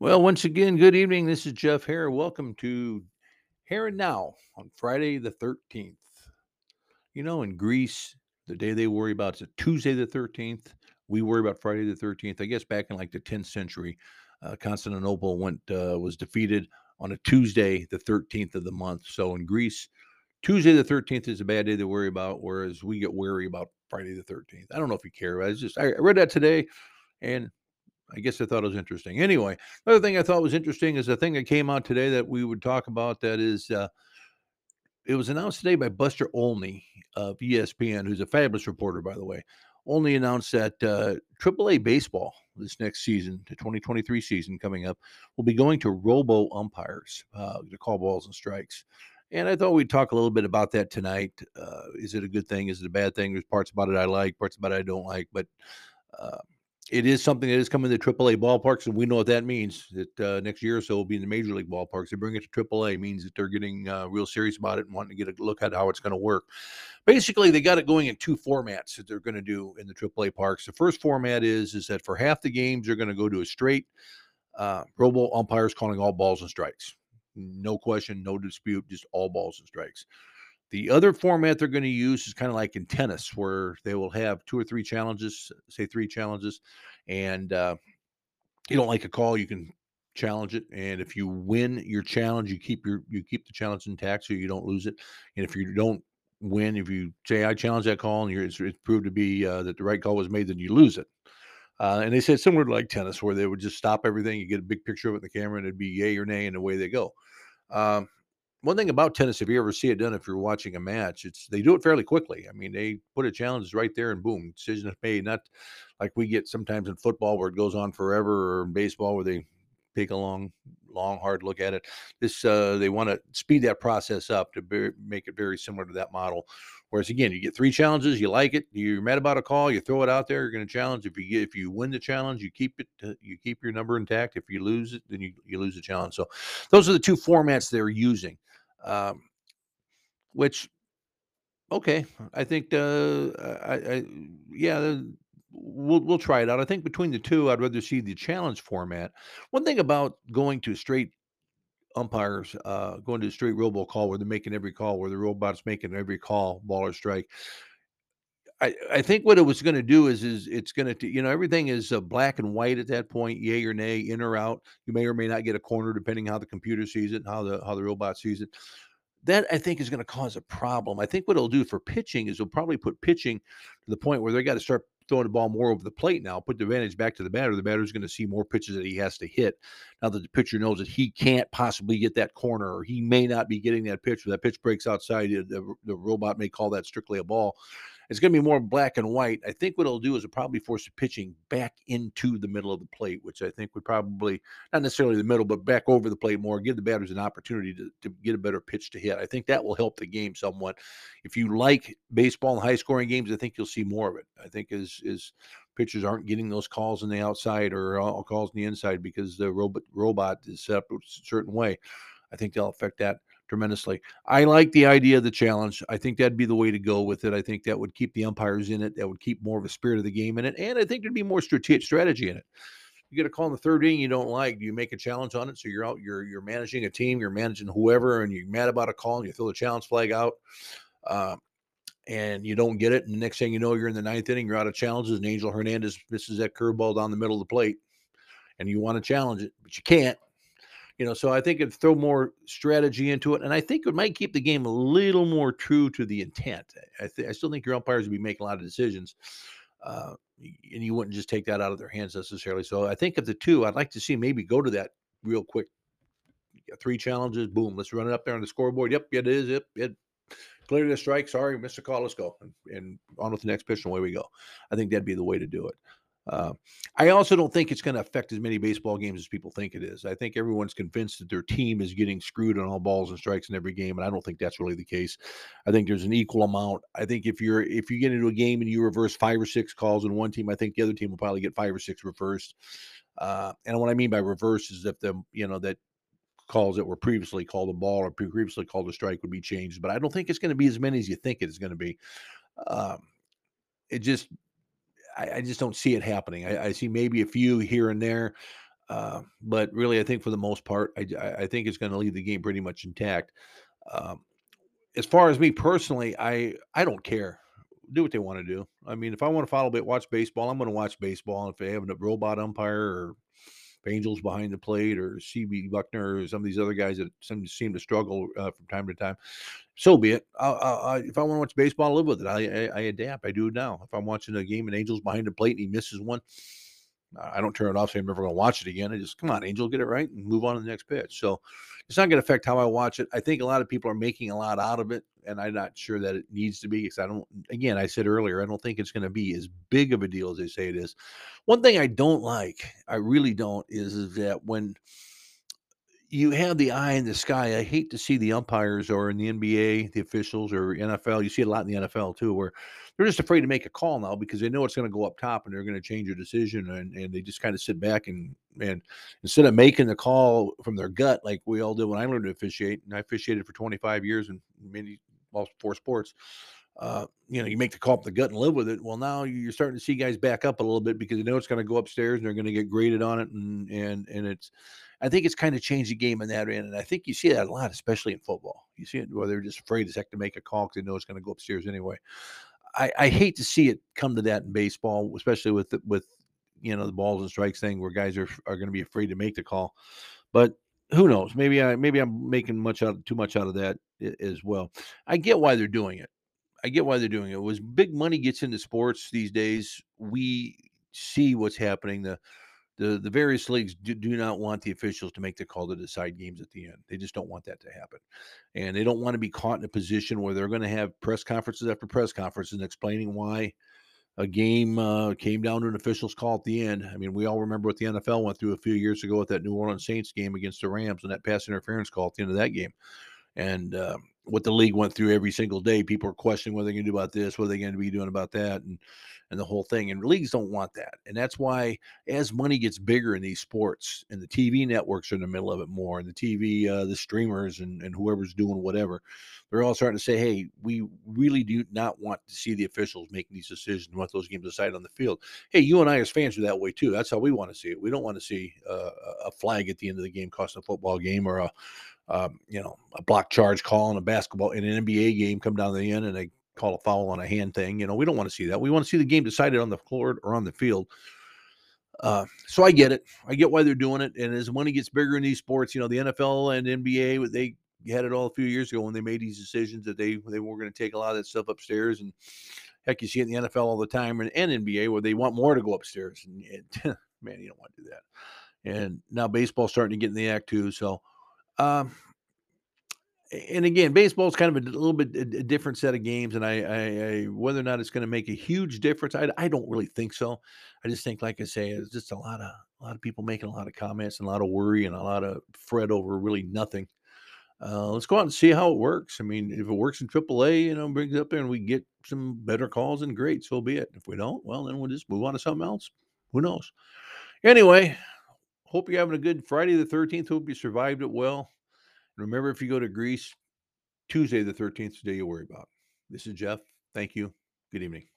Well, once again, good evening. This is Jeff Hare. Welcome to Hare and Now on Friday the 13th. You know, in Greece, the day they worry about is a Tuesday the 13th. We worry about Friday the 13th. I guess back in like the 10th century, uh, Constantinople went uh, was defeated on a Tuesday, the 13th of the month. So in Greece, Tuesday the 13th is a bad day to worry about, whereas we get wary about Friday the 13th. I don't know if you care. But I just I read that today and I guess I thought it was interesting. Anyway, another thing I thought was interesting is a thing that came out today that we would talk about. That is, uh, it was announced today by Buster Olney of ESPN, who's a fabulous reporter, by the way. Olney announced that uh, AAA baseball this next season, the 2023 season coming up, will be going to robo umpires uh, to call balls and strikes. And I thought we'd talk a little bit about that tonight. Uh, is it a good thing? Is it a bad thing? There's parts about it I like, parts about it I don't like, but uh, it is something that is coming to AAA ballparks, and we know what that means. That uh, next year or so will be in the major league ballparks. They bring it to AAA means that they're getting uh, real serious about it and wanting to get a look at how it's going to work. Basically, they got it going in two formats that they're going to do in the AAA parks. The first format is is that for half the games they're going to go to a straight uh, robo umpires calling all balls and strikes. No question, no dispute, just all balls and strikes. The other format they're going to use is kind of like in tennis, where they will have two or three challenges, say three challenges, and uh, you don't like a call, you can challenge it, and if you win your challenge, you keep your you keep the challenge intact, so you don't lose it. And if you don't win, if you say I challenge that call and it's, it's, proved to be uh, that the right call was made, then you lose it. Uh, and they said similar to like tennis, where they would just stop everything, you get a big picture of it in the camera, and it'd be yay or nay, and away they go. Um, one thing about tennis, if you ever see it done, if you're watching a match, it's they do it fairly quickly. I mean, they put a challenge right there and boom, decision is made. Not like we get sometimes in football where it goes on forever, or in baseball where they take a long, long, hard look at it. This uh, they want to speed that process up to be, make it very similar to that model. Whereas again, you get three challenges, you like it, you're mad about a call, you throw it out there, you're going to challenge. If you get, if you win the challenge, you keep it, uh, you keep your number intact. If you lose it, then you, you lose the challenge. So those are the two formats they're using. Um, which, okay, I think uh, I, I yeah, we'll we'll try it out. I think between the two, I'd rather see the challenge format. One thing about going to straight umpires, uh, going to a straight robo call where they're making every call, where the robot's making every call, ball or strike. I, I think what it was going to do is is it's going to you know everything is uh, black and white at that point, yay or nay, in or out. You may or may not get a corner depending how the computer sees it, how the how the robot sees it. That I think is going to cause a problem. I think what it'll do for pitching is it'll probably put pitching to the point where they got to start throwing the ball more over the plate now, put the advantage back to the batter. The batter's going to see more pitches that he has to hit. Now that the pitcher knows that he can't possibly get that corner, or he may not be getting that pitch, or that pitch breaks outside, the, the robot may call that strictly a ball. It's going to be more black and white. I think what it'll do is it'll probably force the pitching back into the middle of the plate, which I think would probably not necessarily the middle, but back over the plate more, give the batters an opportunity to, to get a better pitch to hit. I think that will help the game somewhat. If you like baseball and high scoring games, I think you'll see more of it. I think as is pitchers aren't getting those calls on the outside or all calls on the inside because the robot robot is set up a certain way. I think they'll affect that tremendously. I like the idea of the challenge. I think that'd be the way to go with it. I think that would keep the umpires in it. That would keep more of a spirit of the game in it, and I think there'd be more strategic strategy in it. You get a call in the third inning you don't like. Do you make a challenge on it? So you're out, you're you're managing a team, you're managing whoever, and you're mad about a call, and you throw the challenge flag out. Uh, and you don't get it. And the next thing you know, you're in the ninth inning, you're out of challenges, and Angel Hernandez misses that curveball down the middle of the plate, and you want to challenge it, but you can't you know, so I think it'd throw more strategy into it, and I think it might keep the game a little more true to the intent. I, th- I still think your umpires would be making a lot of decisions, uh, and you wouldn't just take that out of their hands necessarily. So I think of the two, I'd like to see maybe go to that real quick. Three challenges, boom, let's run it up there on the scoreboard. Yep, it is. Yep, it clear the strike. Sorry, missed a call. Let's go, and, and on with the next pitch, and away we go. I think that'd be the way to do it. Uh, I also don't think it's going to affect as many baseball games as people think it is. I think everyone's convinced that their team is getting screwed on all balls and strikes in every game, and I don't think that's really the case. I think there's an equal amount. I think if you're if you get into a game and you reverse five or six calls in one team, I think the other team will probably get five or six reversed. Uh, and what I mean by reverse is if the you know that calls that were previously called a ball or previously called a strike would be changed, but I don't think it's going to be as many as you think it is going to be. Um, it just I, I just don't see it happening. I, I, see maybe a few here and there. Uh, but really, I think for the most part, I, I think it's going to leave the game pretty much intact. Um, as far as me personally, I I don't care. Do what they want to do. I mean, if I want to follow it, watch baseball, I'm going to watch baseball. And if they have a robot umpire or Angels behind the plate or CB Bucknor or some of these other guys that seem, to struggle uh, from time to time, so be it. i i if I want to watch baseball, I live with it. I, I, I adapt. I do now. If I'm watching a game and Angels behind the plate and he misses one, I don't turn it off. Say I'm never going to watch it again. I just come on, Angel, get it right and move on to the next pitch. So it's not going to affect how I watch it. I think a lot of people are making a lot out of it, and I'm not sure that it needs to be because I don't. Again, I said earlier, I don't think it's going to be as big of a deal as they say it is. One thing I don't like, I really don't, is, is that when you have the eye in the sky. I hate to see the umpires or in the NBA, the officials or NFL. You see a lot in the NFL too, where they're just afraid to make a call now because they know it's going to go up top and they're going to change a decision, and, and they just kind of sit back and and instead of making the call from their gut like we all did when I learned to officiate, and I officiated for 25 years in many all four sports. Uh, you know, you make the call up the gut and live with it. Well, now you're starting to see guys back up a little bit because they know it's going to go upstairs and they're going to get graded on it, and and and it's I think it's kind of changed the game in that end. And I think you see that a lot, especially in football. You see it where they're just afraid as heck to make a call because they know it's going to go upstairs anyway. I, I hate to see it come to that in baseball, especially with the, with you know the balls and strikes thing where guys are are going to be afraid to make the call. But who knows? Maybe I maybe I'm making much out too much out of that as well. I get why they're doing it. I get why they're doing it. Was big money gets into sports these days, we see what's happening. The the the various leagues do, do not want the officials to make the call to decide games at the end. They just don't want that to happen, and they don't want to be caught in a position where they're going to have press conferences after press conferences explaining why a game uh, came down to an official's call at the end. I mean, we all remember what the NFL went through a few years ago with that New Orleans Saints game against the Rams and that pass interference call at the end of that game, and um, what the league went through every single day. People are questioning what they're going to do about this, what are they going to be doing about that, and and the whole thing. And leagues don't want that. And that's why as money gets bigger in these sports and the TV networks are in the middle of it more and the TV, uh, the streamers and, and whoever's doing whatever, they're all starting to say, hey, we really do not want to see the officials making these decisions and what those games decide on the field. Hey, you and I as fans are that way too. That's how we want to see it. We don't want to see uh, a flag at the end of the game costing a football game or a um, you know, a block charge call in a basketball in an NBA game come down to the end and they call a foul on a hand thing. You know, we don't want to see that. We want to see the game decided on the floor or on the field. Uh, so I get it. I get why they're doing it. And as money gets bigger in these sports, you know, the NFL and NBA, they had it all a few years ago when they made these decisions that they they were going to take a lot of that stuff upstairs. And heck, you see it in the NFL all the time and, and NBA where they want more to go upstairs. And, and man, you don't want to do that. And now baseball's starting to get in the act too. So, um, and again, baseball is kind of a little bit a, different set of games, and I, I, I whether or not it's going to make a huge difference, I, I don't really think so. I just think, like I say, it's just a lot of a lot of people making a lot of comments and a lot of worry and a lot of fret over really nothing. Uh, let's go out and see how it works. I mean, if it works in AAA, you know, brings it up there and we get some better calls, and great, so be it. If we don't, well, then we'll just move on to something else. Who knows? Anyway, hope you're having a good Friday the 13th. Hope you survived it well. Remember, if you go to Greece, Tuesday the 13th is the day you worry about. This is Jeff. Thank you. Good evening.